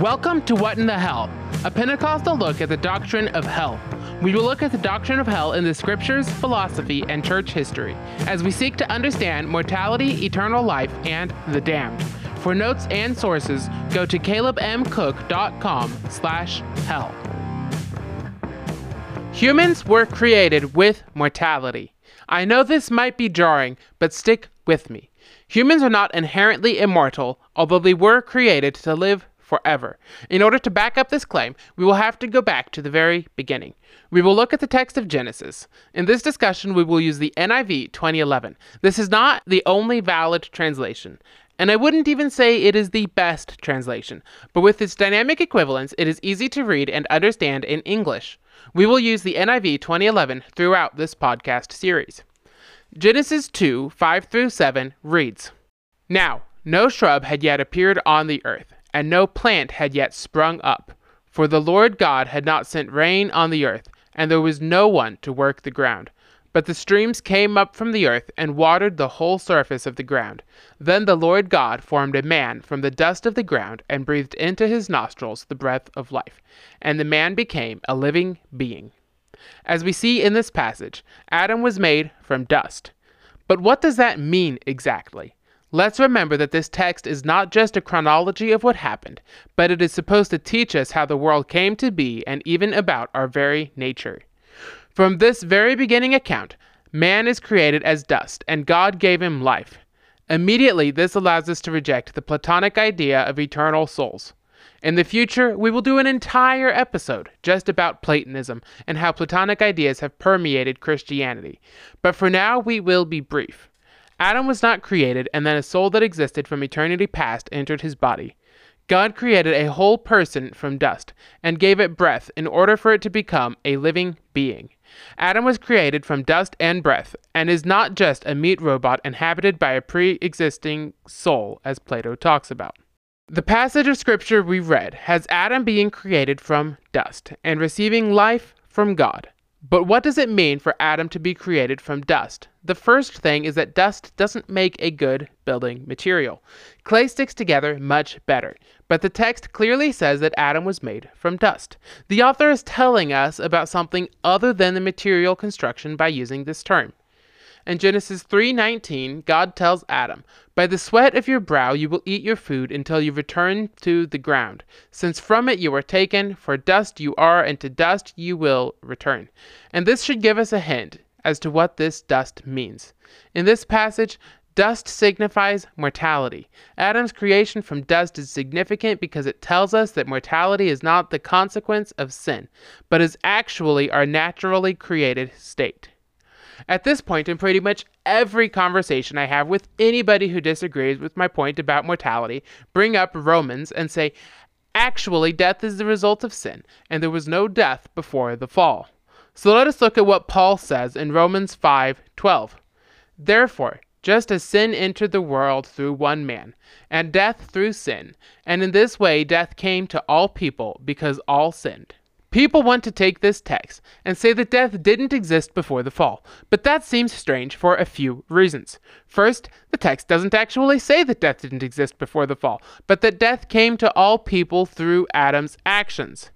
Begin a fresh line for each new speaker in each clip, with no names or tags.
Welcome to What in the Hell, a Pentecostal look at the doctrine of hell. We will look at the doctrine of hell in the scriptures, philosophy, and church history as we seek to understand mortality, eternal life, and the damned. For notes and sources, go to calebmcook.com slash hell. Humans were created with mortality. I know this might be jarring, but stick with me. Humans are not inherently immortal, although they were created to live forever. In order to back up this claim, we will have to go back to the very beginning. We will look at the text of Genesis. In this discussion, we will use the NIV 2011. This is not the only valid translation. And I wouldn't even say it is the best translation, but with its dynamic equivalence, it is easy to read and understand in English. We will use the NIV 2011 throughout this podcast series. Genesis 2 5 through 7 reads Now, no shrub had yet appeared on the earth, and no plant had yet sprung up, for the Lord God had not sent rain on the earth, and there was no one to work the ground. But the streams came up from the earth and watered the whole surface of the ground. Then the Lord God formed a man from the dust of the ground and breathed into his nostrils the breath of life, and the man became a living being. As we see in this passage, Adam was made from dust. But what does that mean exactly? Let's remember that this text is not just a chronology of what happened, but it is supposed to teach us how the world came to be and even about our very nature. From this very beginning account, man is created as dust, and God gave him life. Immediately, this allows us to reject the Platonic idea of eternal souls. In the future, we will do an entire episode just about Platonism and how Platonic ideas have permeated Christianity. But for now, we will be brief. Adam was not created, and then a soul that existed from eternity past entered his body. God created a whole person from dust and gave it breath in order for it to become a living being. Adam was created from dust and breath and is not just a meat robot inhabited by a pre existing soul, as Plato talks about. The passage of scripture we read has Adam being created from dust and receiving life from God. But what does it mean for Adam to be created from dust? The first thing is that dust doesn't make a good building material. Clay sticks together much better, but the text clearly says that Adam was made from dust. The author is telling us about something other than the material construction by using this term. In Genesis 3:19, God tells Adam, "By the sweat of your brow you will eat your food until you return to the ground, since from it you were taken, for dust you are and to dust you will return." And this should give us a hint as to what this dust means. In this passage, Dust signifies mortality. Adam's creation from dust is significant because it tells us that mortality is not the consequence of sin, but is actually our naturally created state. At this point, in pretty much every conversation I have with anybody who disagrees with my point about mortality, bring up Romans and say, actually, death is the result of sin, and there was no death before the fall. So let us look at what Paul says in Romans 5:12. Therefore, just as sin entered the world through one man, and death through sin, and in this way death came to all people because all sinned. People want to take this text and say that death didn't exist before the fall, but that seems strange for a few reasons. First, the text doesn't actually say that death didn't exist before the fall, but that death came to all people through Adam's actions.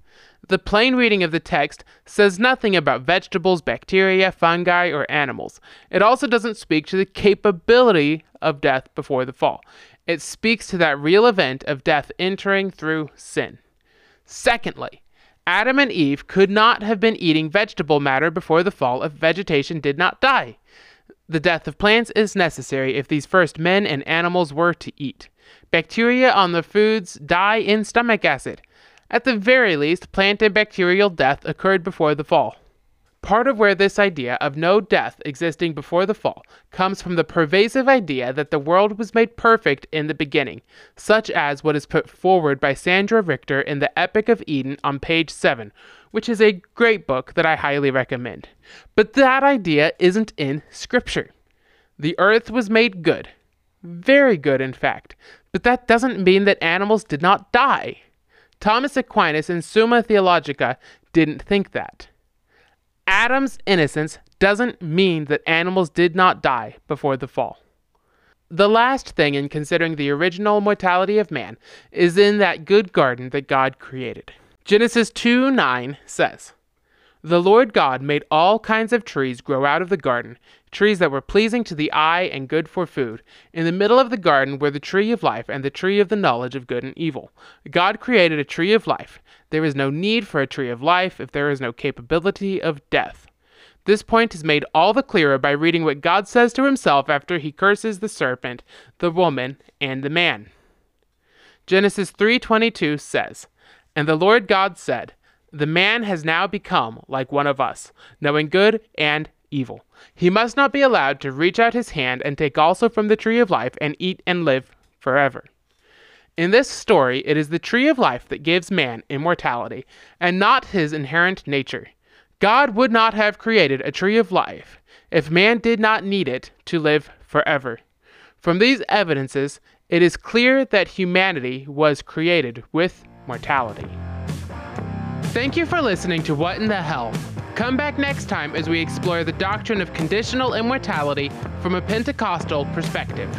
The plain reading of the text says nothing about vegetables, bacteria, fungi, or animals. It also doesn't speak to the capability of death before the fall. It speaks to that real event of death entering through sin. Secondly, Adam and Eve could not have been eating vegetable matter before the fall if vegetation did not die. The death of plants is necessary if these first men and animals were to eat. Bacteria on the foods die in stomach acid. At the very least, plant and bacterial death occurred before the fall. Part of where this idea of no death existing before the fall comes from the pervasive idea that the world was made perfect in the beginning, such as what is put forward by Sandra Richter in The Epic of Eden on page 7, which is a great book that I highly recommend. But that idea isn't in Scripture. The earth was made good, very good, in fact, but that doesn't mean that animals did not die. Thomas Aquinas in Summa Theologica didn't think that. Adam's innocence doesn't mean that animals did not die before the fall. The last thing in considering the original mortality of man is in that good garden that God created. Genesis 2 9 says, The Lord God made all kinds of trees grow out of the garden, trees that were pleasing to the eye and good for food. In the middle of the garden were the tree of life and the tree of the knowledge of good and evil. God created a tree of life. There is no need for a tree of life if there is no capability of death. This point is made all the clearer by reading what God says to himself after he curses the serpent, the woman, and the man. Genesis 3:22 says, "And the Lord God said, The man has now become like one of us, knowing good and evil. He must not be allowed to reach out his hand and take also from the tree of life and eat and live forever." In this story, it is the tree of life that gives man immortality, and not his inherent nature. God would not have created a tree of life if man did not need it to live forever. From these evidences, it is clear that humanity was created with mortality. Thank you for listening to What in the Hell. Come back next time as we explore the doctrine of conditional immortality from a Pentecostal perspective.